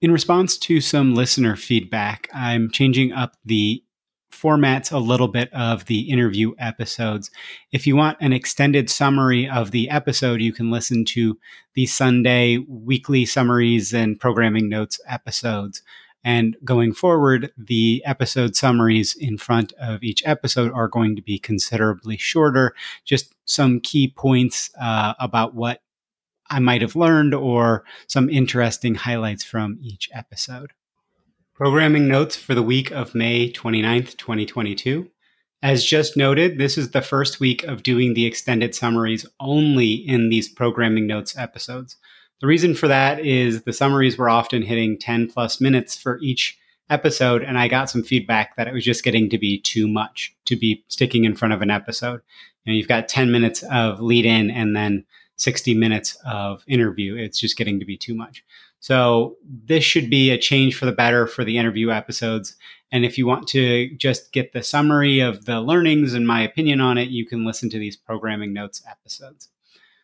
In response to some listener feedback, I'm changing up the formats a little bit of the interview episodes. If you want an extended summary of the episode, you can listen to the Sunday weekly summaries and programming notes episodes. And going forward, the episode summaries in front of each episode are going to be considerably shorter, just some key points uh, about what I might have learned or some interesting highlights from each episode. Programming notes for the week of May 29th, 2022. As just noted, this is the first week of doing the extended summaries only in these programming notes episodes. The reason for that is the summaries were often hitting 10 plus minutes for each episode, and I got some feedback that it was just getting to be too much to be sticking in front of an episode. You know, you've got 10 minutes of lead in and then 60 minutes of interview. It's just getting to be too much. So this should be a change for the better for the interview episodes. And if you want to just get the summary of the learnings and my opinion on it, you can listen to these programming notes episodes.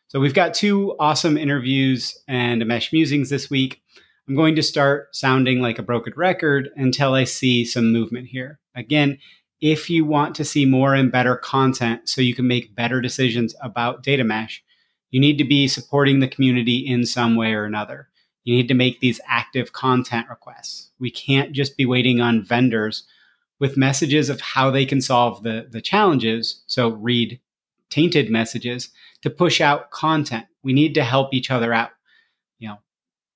So we've got two awesome interviews and mesh musings this week. I'm going to start sounding like a broken record until I see some movement here. Again, if you want to see more and better content so you can make better decisions about data mesh, you need to be supporting the community in some way or another. You need to make these active content requests. We can't just be waiting on vendors with messages of how they can solve the, the challenges. So read tainted messages to push out content. We need to help each other out. You know,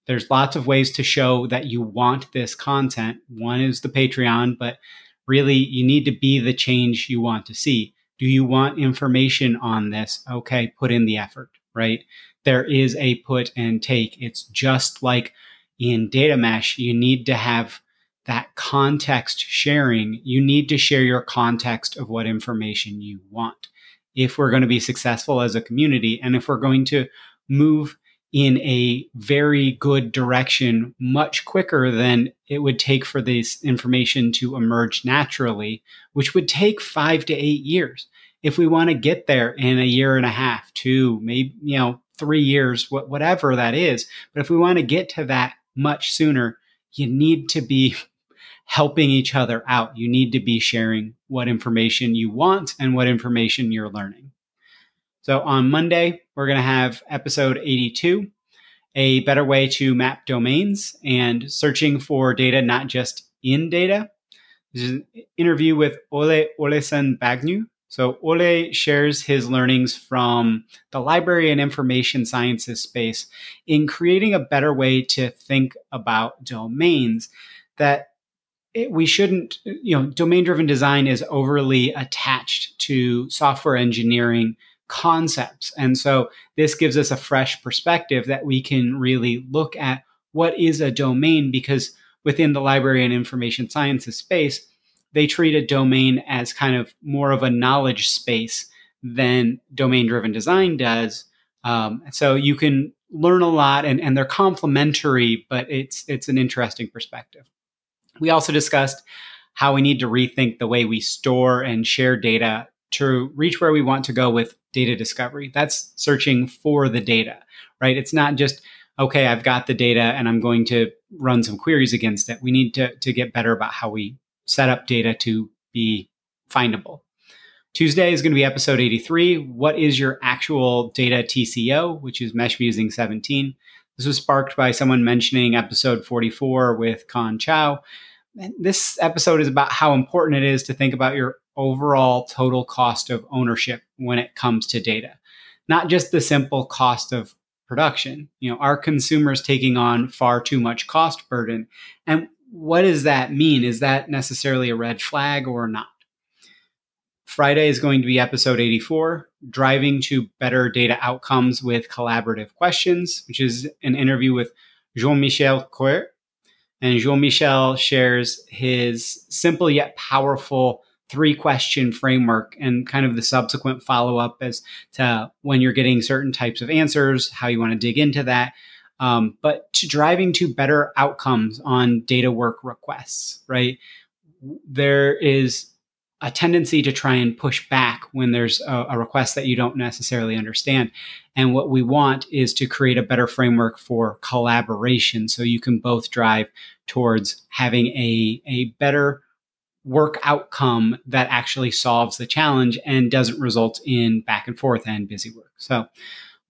there's lots of ways to show that you want this content. One is the Patreon, but really you need to be the change you want to see. Do you want information on this? Okay, put in the effort, right? There is a put and take. It's just like in data mesh, you need to have that context sharing. You need to share your context of what information you want if we're going to be successful as a community and if we're going to move in a very good direction much quicker than it would take for this information to emerge naturally, which would take five to eight years. If we want to get there in a year and a half, two, maybe, you know, three years, whatever that is. But if we want to get to that much sooner, you need to be helping each other out. You need to be sharing what information you want and what information you're learning. So on Monday, we're going to have episode 82 a better way to map domains and searching for data, not just in data. This is an interview with Ole Olesen Bagneux. So Ole shares his learnings from the library and information sciences space in creating a better way to think about domains that it, we shouldn't, you know, domain driven design is overly attached to software engineering concepts. And so this gives us a fresh perspective that we can really look at what is a domain because within the library and information sciences space, they treat a domain as kind of more of a knowledge space than domain driven design does. Um, so you can learn a lot and, and they're complementary, but it's it's an interesting perspective. We also discussed how we need to rethink the way we store and share data to reach where we want to go with data discovery. That's searching for the data, right? It's not just, okay, I've got the data and I'm going to run some queries against it. We need to, to get better about how we set up data to be findable. Tuesday is going to be episode 83. What is your actual data TCO, which is Mesh Musing 17? This was sparked by someone mentioning episode 44 with Con Chow this episode is about how important it is to think about your overall total cost of ownership when it comes to data, not just the simple cost of production. You know, are consumers taking on far too much cost burden? And what does that mean? Is that necessarily a red flag or not? Friday is going to be episode 84 Driving to Better Data Outcomes with Collaborative Questions, which is an interview with Jean Michel Coeur, and Jean Michel shares his simple yet powerful three question framework and kind of the subsequent follow up as to when you're getting certain types of answers, how you want to dig into that. Um, but to driving to better outcomes on data work requests, right? There is a tendency to try and push back when there's a, a, request that you don't necessarily understand. And what we want is to create a better framework for collaboration so you can both drive towards having a, a better work outcome that actually solves the challenge and doesn't result in back and forth and busy work. So,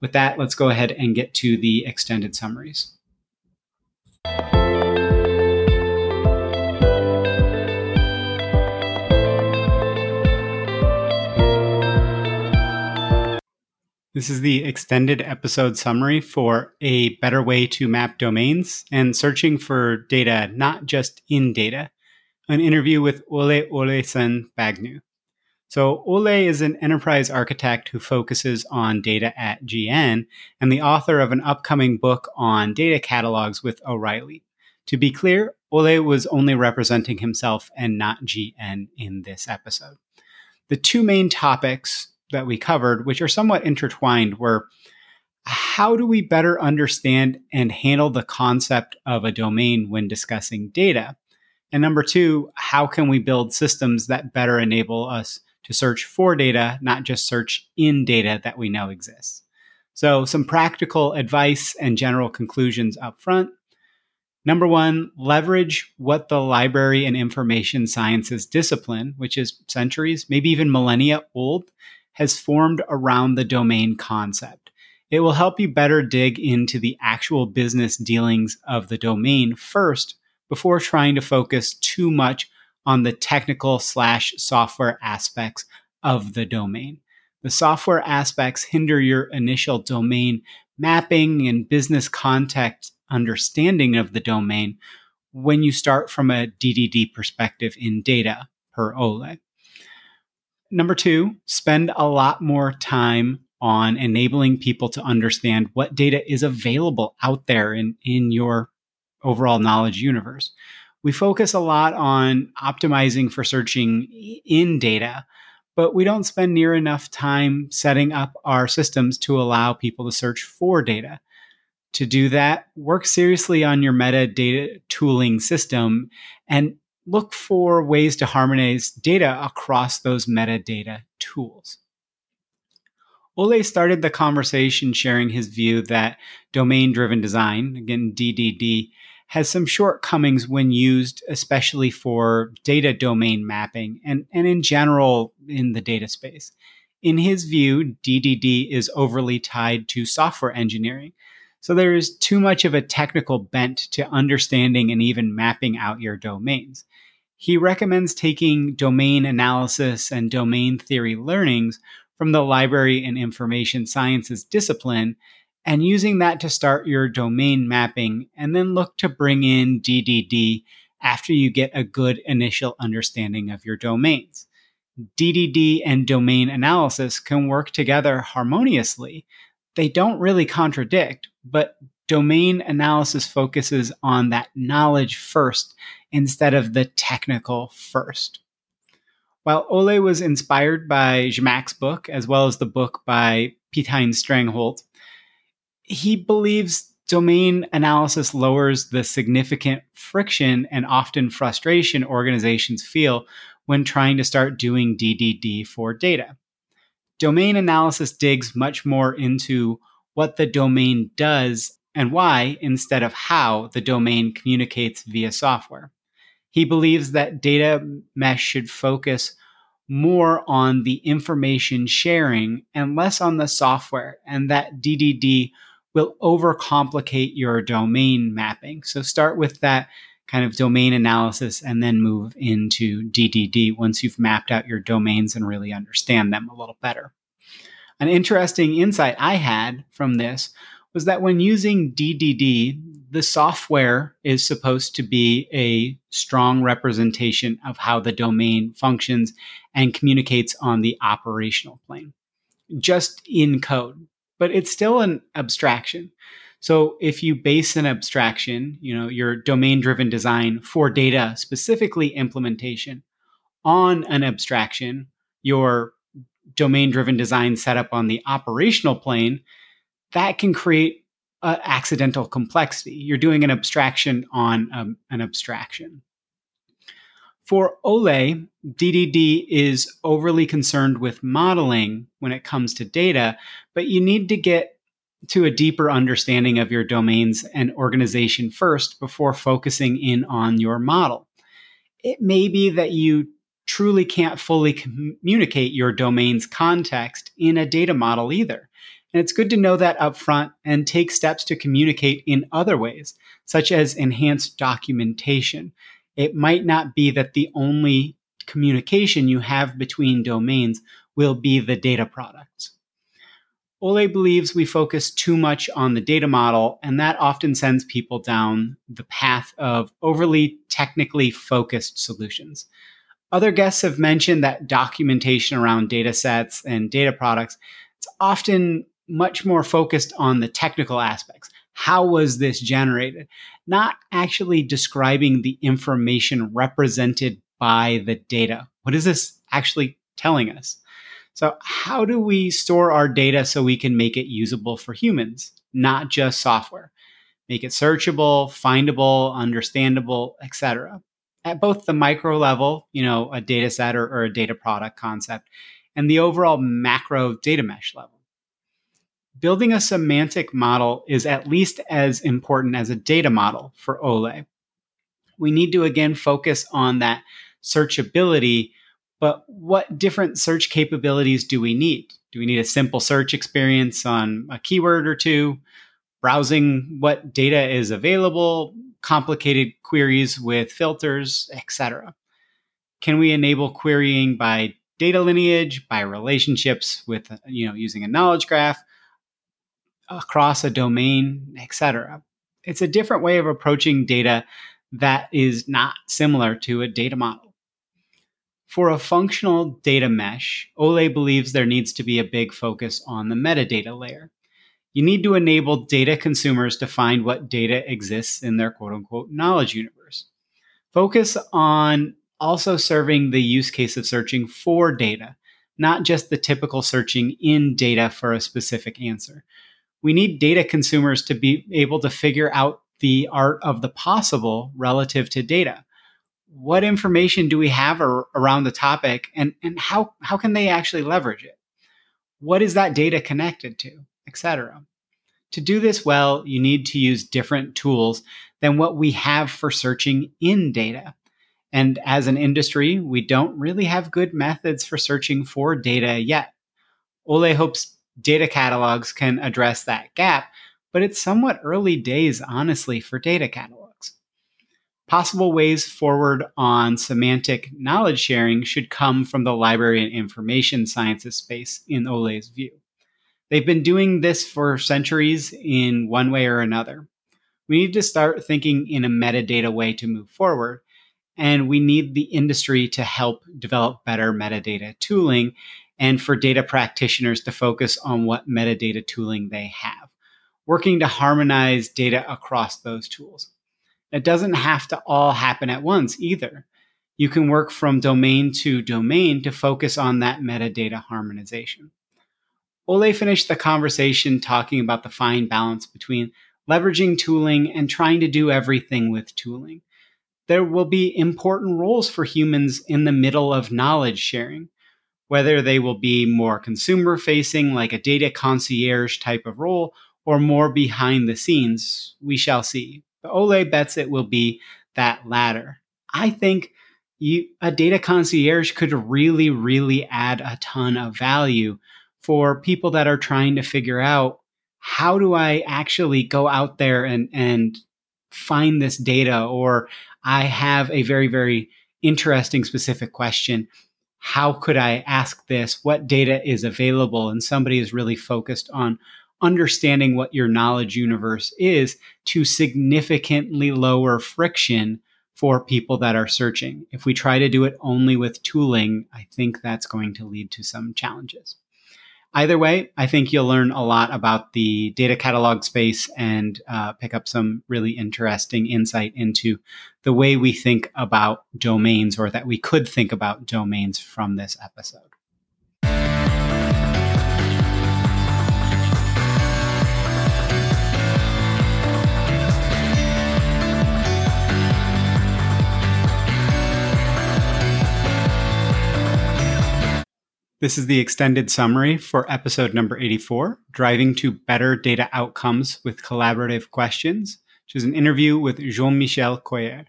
with that, let's go ahead and get to the extended summaries. This is the extended episode summary for a better way to map domains and searching for data, not just in data. An interview with Ole Olesen Bagneux. So, Ole is an enterprise architect who focuses on data at GN and the author of an upcoming book on data catalogs with O'Reilly. To be clear, Ole was only representing himself and not GN in this episode. The two main topics that we covered, which are somewhat intertwined, were how do we better understand and handle the concept of a domain when discussing data? And number two, how can we build systems that better enable us to search for data, not just search in data that we know exists? So, some practical advice and general conclusions up front. Number one, leverage what the library and information sciences discipline, which is centuries, maybe even millennia old, has formed around the domain concept. It will help you better dig into the actual business dealings of the domain first before trying to focus too much on the technical slash software aspects of the domain. The software aspects hinder your initial domain mapping and business context understanding of the domain when you start from a DDD perspective in data per Ole. Number two, spend a lot more time on enabling people to understand what data is available out there in, in your overall knowledge universe. We focus a lot on optimizing for searching in data, but we don't spend near enough time setting up our systems to allow people to search for data. To do that, work seriously on your metadata tooling system and look for ways to harmonize data across those metadata tools. Ole started the conversation sharing his view that domain driven design, again, DDD, has some shortcomings when used, especially for data domain mapping and, and in general in the data space. In his view, DDD is overly tied to software engineering. So there is too much of a technical bent to understanding and even mapping out your domains. He recommends taking domain analysis and domain theory learnings from the library and information sciences discipline and using that to start your domain mapping and then look to bring in DDD after you get a good initial understanding of your domains. DDD and domain analysis can work together harmoniously. They don't really contradict, but domain analysis focuses on that knowledge first instead of the technical first. While Ole was inspired by Zhamak's book, as well as the book by Piethein Strengholt, he believes domain analysis lowers the significant friction and often frustration organizations feel when trying to start doing DDD for data. Domain analysis digs much more into what the domain does and why instead of how the domain communicates via software. He believes that data mesh should focus more on the information sharing and less on the software, and that DDD will overcomplicate your domain mapping. So start with that kind of domain analysis and then move into DDD once you've mapped out your domains and really understand them a little better. An interesting insight I had from this was that when using DDD, the software is supposed to be a strong representation of how the domain functions and communicates on the operational plane, just in code. But it's still an abstraction. So if you base an abstraction, you know, your domain driven design for data, specifically implementation, on an abstraction, your domain driven design set up on the operational plane, that can create uh, accidental complexity. You're doing an abstraction on um, an abstraction. For Ole, DDD is overly concerned with modeling when it comes to data, but you need to get to a deeper understanding of your domains and organization first before focusing in on your model. It may be that you truly can't fully communicate your domain's context in a data model either. And it's good to know that upfront and take steps to communicate in other ways, such as enhanced documentation. It might not be that the only communication you have between domains will be the data products. Ole believes we focus too much on the data model, and that often sends people down the path of overly technically focused solutions. Other guests have mentioned that documentation around data sets and data products, it's often much more focused on the technical aspects. How was this generated? Not actually describing the information represented by the data. What is this actually telling us? So, how do we store our data so we can make it usable for humans, not just software? Make it searchable, findable, understandable, etc. At both the micro level, you know, a data set or, or a data product concept, and the overall macro data mesh level. Building a semantic model is at least as important as a data model for Ole. We need to again focus on that searchability but what different search capabilities do we need? Do we need a simple search experience on a keyword or two? Browsing what data is available, complicated queries with filters, etc. Can we enable querying by data lineage, by relationships with you know using a knowledge graph across a domain, etc. It's a different way of approaching data that is not similar to a data model. For a functional data mesh, Ole believes there needs to be a big focus on the metadata layer. You need to enable data consumers to find what data exists in their quote unquote knowledge universe. Focus on also serving the use case of searching for data, not just the typical searching in data for a specific answer. We need data consumers to be able to figure out the art of the possible relative to data what information do we have ar- around the topic and, and how, how can they actually leverage it? What is that data connected to, etc. To do this well, you need to use different tools than what we have for searching in data. And as an industry, we don't really have good methods for searching for data yet. Ole hopes data catalogs can address that gap, but it's somewhat early days, honestly, for data catalogs. Possible ways forward on semantic knowledge sharing should come from the library and information sciences space in Ole's view. They've been doing this for centuries in one way or another. We need to start thinking in a metadata way to move forward, and we need the industry to help develop better metadata tooling and for data practitioners to focus on what metadata tooling they have, working to harmonize data across those tools. It doesn't have to all happen at once either. You can work from domain to domain to focus on that metadata harmonization. Ole finished the conversation talking about the fine balance between leveraging tooling and trying to do everything with tooling. There will be important roles for humans in the middle of knowledge sharing, whether they will be more consumer facing, like a data concierge type of role, or more behind the scenes, we shall see. But Ole bets it will be that latter. I think you, a data concierge could really, really add a ton of value for people that are trying to figure out how do I actually go out there and, and find this data, or I have a very, very interesting specific question. How could I ask this? What data is available? And somebody is really focused on understanding what your knowledge universe is to significantly lower friction for people that are searching. If we try to do it only with tooling, I think that's going to lead to some challenges. Either way, I think you'll learn a lot about the data catalog space and uh, pick up some really interesting insight into the way we think about domains or that we could think about domains from this episode. This is the extended summary for episode number 84 Driving to Better Data Outcomes with Collaborative Questions, which is an interview with Jean Michel Coeur.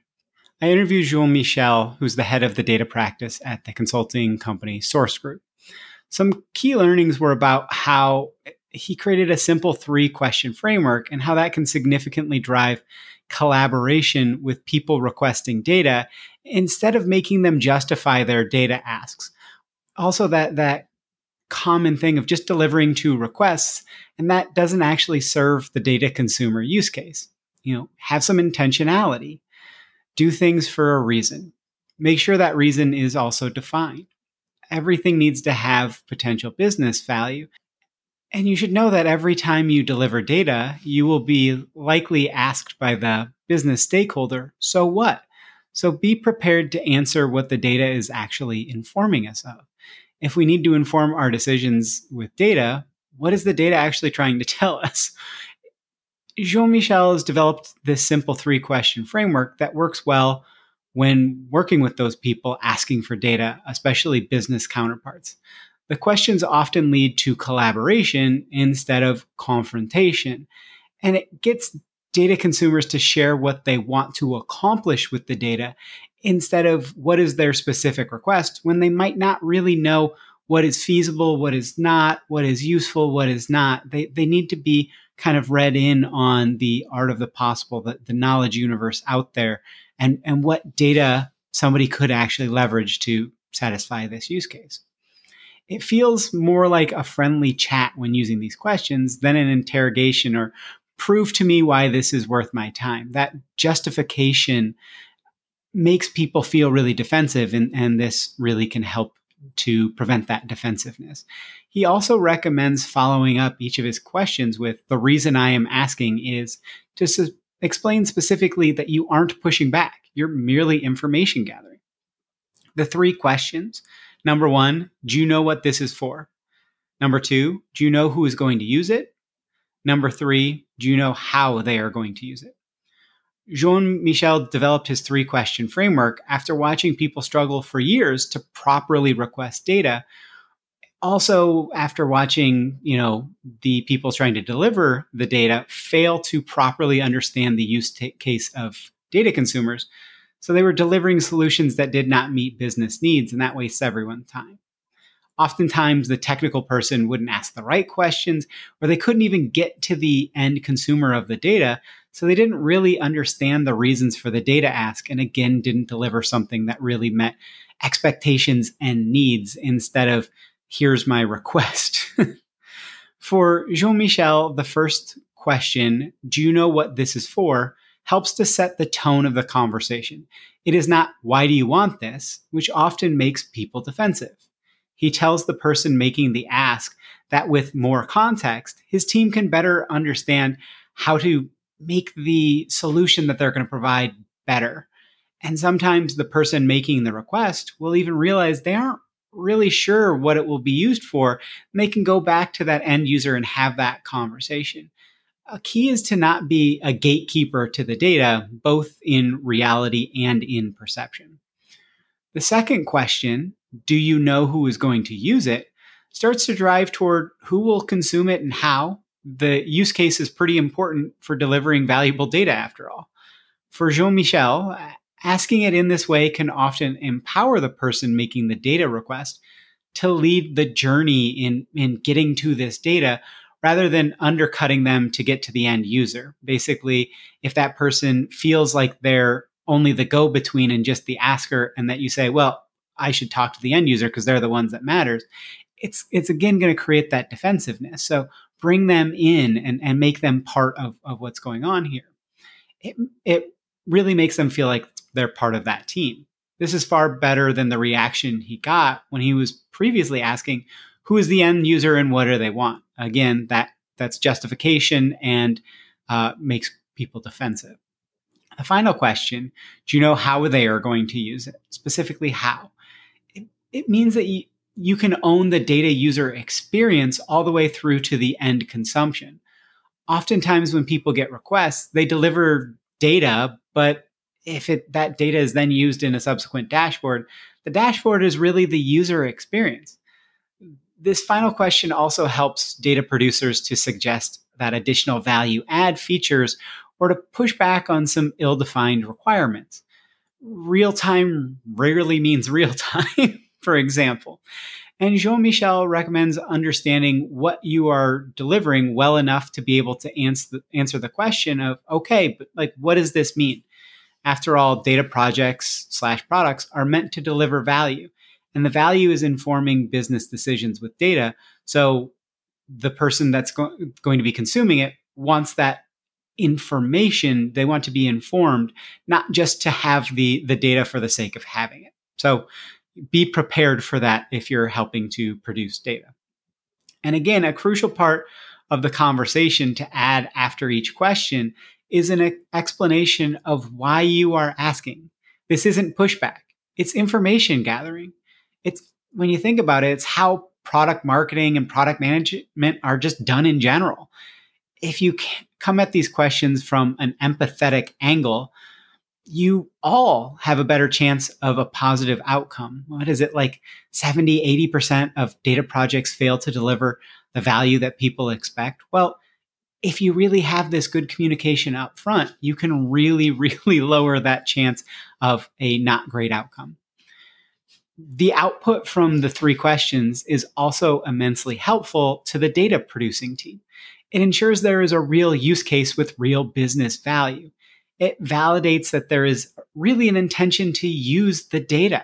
I interviewed Jean Michel, who's the head of the data practice at the consulting company Source Group. Some key learnings were about how he created a simple three question framework and how that can significantly drive collaboration with people requesting data instead of making them justify their data asks also that that common thing of just delivering to requests and that doesn't actually serve the data consumer use case. You know have some intentionality. Do things for a reason. Make sure that reason is also defined. Everything needs to have potential business value. And you should know that every time you deliver data you will be likely asked by the business stakeholder so what? So be prepared to answer what the data is actually informing us of if we need to inform our decisions with data, what is the data actually trying to tell us? Jean Michel has developed this simple three question framework that works well when working with those people asking for data, especially business counterparts. The questions often lead to collaboration instead of confrontation, and it gets data consumers to share what they want to accomplish with the data instead of what is their specific request when they might not really know what is feasible, what is not, what is useful, what is not. They, they need to be kind of read in on the art of the possible, the, the knowledge universe out there, and, and what data somebody could actually leverage to satisfy this use case. It feels more like a friendly chat when using these questions than an interrogation or prove to me why this is worth my time. That justification makes people feel really defensive, and, and this really can help to prevent that defensiveness. He also recommends following up each of his questions with the reason I am asking is to su- explain specifically that you aren't pushing back, you're merely information gathering. The three questions number one, do you know what this is for? Number two, do you know who is going to use it? Number three, do you know how they are going to use it? Jean Michel developed his three question framework after watching people struggle for years to properly request data. Also, after watching, you know, the people trying to deliver the data fail to properly understand the use t- case of data consumers. So they were delivering solutions that did not meet business needs, and that wastes everyone's time. Oftentimes, the technical person wouldn't ask the right questions, or they couldn't even get to the end consumer of the data so they didn't really understand the reasons for the data ask and again didn't deliver something that really met expectations and needs instead of here's my request. for Jean Michel, the first question, do you know what this is for? helps to set the tone of the conversation. It is not, why do you want this? which often makes people defensive. He tells the person making the ask that with more context, his team can better understand how to make the solution that they're going to provide better. And sometimes the person making the request will even realize they aren't really sure what it will be used for. And they can go back to that end user and have that conversation. A key is to not be a gatekeeper to the data, both in reality and in perception. The second question, do you know who is going to use it, starts to drive toward who will consume it and how, the use case is pretty important for delivering valuable data after all. For Jean Michel, asking it in this way can often empower the person making the data request to lead the journey in, in getting to this data rather than undercutting them to get to the end user. Basically, if that person feels like they're only the go between and just the asker, and that you say, well, I should talk to the end user because they're the ones that matters, it's it's again going to create that defensiveness. So bring them in and, and make them part of, of what's going on here. It, it really makes them feel like they're part of that team. This is far better than the reaction he got when he was previously asking, who is the end user and what do they want? Again, that that's justification and uh, makes people defensive. The final question, do you know how they are going to use it? Specifically, how? It, it means that you, you can own the data user experience all the way through to the end consumption. Oftentimes, when people get requests, they deliver data, but if it, that data is then used in a subsequent dashboard, the dashboard is really the user experience. This final question also helps data producers to suggest that additional value add features or to push back on some ill defined requirements. Real time rarely means real time, for example. And Jean Michel recommends understanding what you are delivering well enough to be able to answer the, answer the question of, okay, but like, what does this mean? After all, data projects slash products are meant to deliver value, and the value is informing business decisions with data. So the person that's go- going to be consuming it wants that information. They want to be informed, not just to have the the data for the sake of having it. So be prepared for that if you're helping to produce data. And again, a crucial part of the conversation to add after each question is an explanation of why you are asking. This isn't pushback, it's information gathering. It's when you think about it, it's how product marketing and product management are just done in general. If you come at these questions from an empathetic angle, you all have a better chance of a positive outcome. What is it like 70, 80% of data projects fail to deliver the value that people expect? Well, if you really have this good communication up front, you can really, really lower that chance of a not great outcome. The output from the three questions is also immensely helpful to the data producing team. It ensures there is a real use case with real business value it validates that there is really an intention to use the data.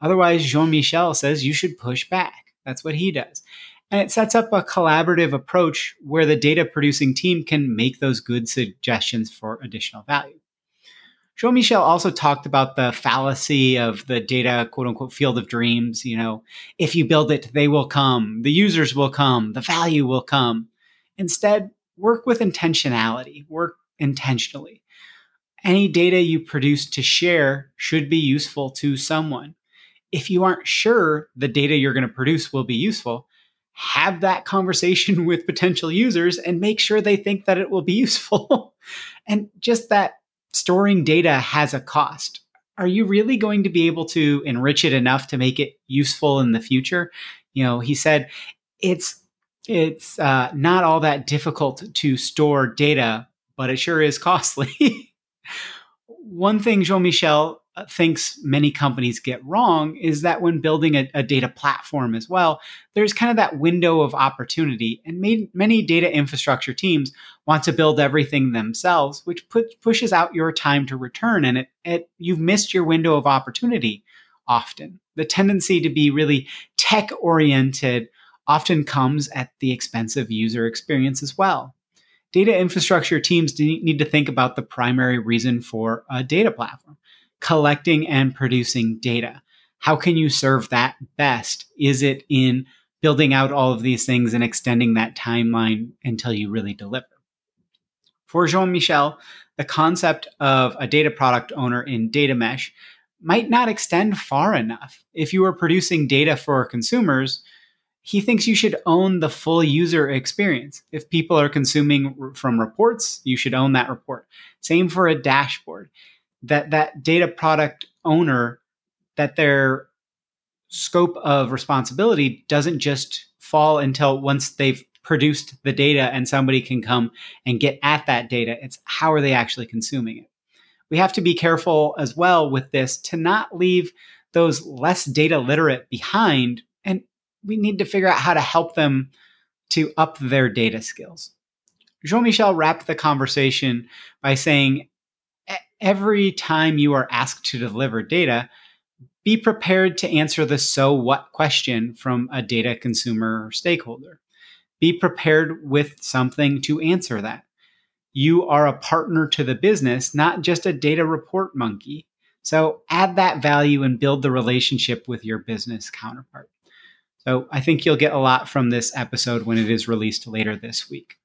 Otherwise, Jean Michel says you should push back. That's what he does. And it sets up a collaborative approach where the data producing team can make those good suggestions for additional value. Jean Michel also talked about the fallacy of the data, quote unquote, field of dreams. You know, if you build it, they will come, the users will come, the value will come. Instead, work with intentionality, work intentionally. Any data you produce to share should be useful to someone. If you aren't sure the data you're going to produce will be useful, have that conversation with potential users and make sure they think that it will be useful. and just that storing data has a cost. Are you really going to be able to enrich it enough to make it useful in the future? You know, he said it's it's uh, not all that difficult to store data, but it sure is costly. One thing Jean Michel uh, thinks many companies get wrong is that when building a, a, data platform as well, there's kind of that window of opportunity. And many, many data infrastructure teams want to build everything themselves, which put, pushes out your time to return. And it, it, you've missed your window of opportunity often. The tendency to be really tech oriented often comes at the expense of user experience as well data infrastructure teams need to think about the primary reason for a data platform collecting and producing data. How can you serve that best? Is it in building out all of these things and extending that timeline until you really deliver? For Jean Michel, the concept of a data product owner in data mesh might not extend far enough. If you are producing data for consumers, he thinks you should own the full user experience. If people are consuming from reports, you should own that report. Same for a dashboard. That that data product owner that their scope of responsibility doesn't just fall until once they've produced the data and somebody can come and get at that data. It's how are they actually consuming it? We have to be careful as well with this to not leave those less data literate behind we need to figure out how to help them to up their data skills. Jean Michel wrapped the conversation by saying every time you are asked to deliver data, be prepared to answer the so what question from a data consumer or stakeholder. Be prepared with something to answer that. You are a partner to the business, not just a data report monkey. So add that value and build the relationship with your business counterpart. So I think you'll get a lot from this episode when it is released later this week.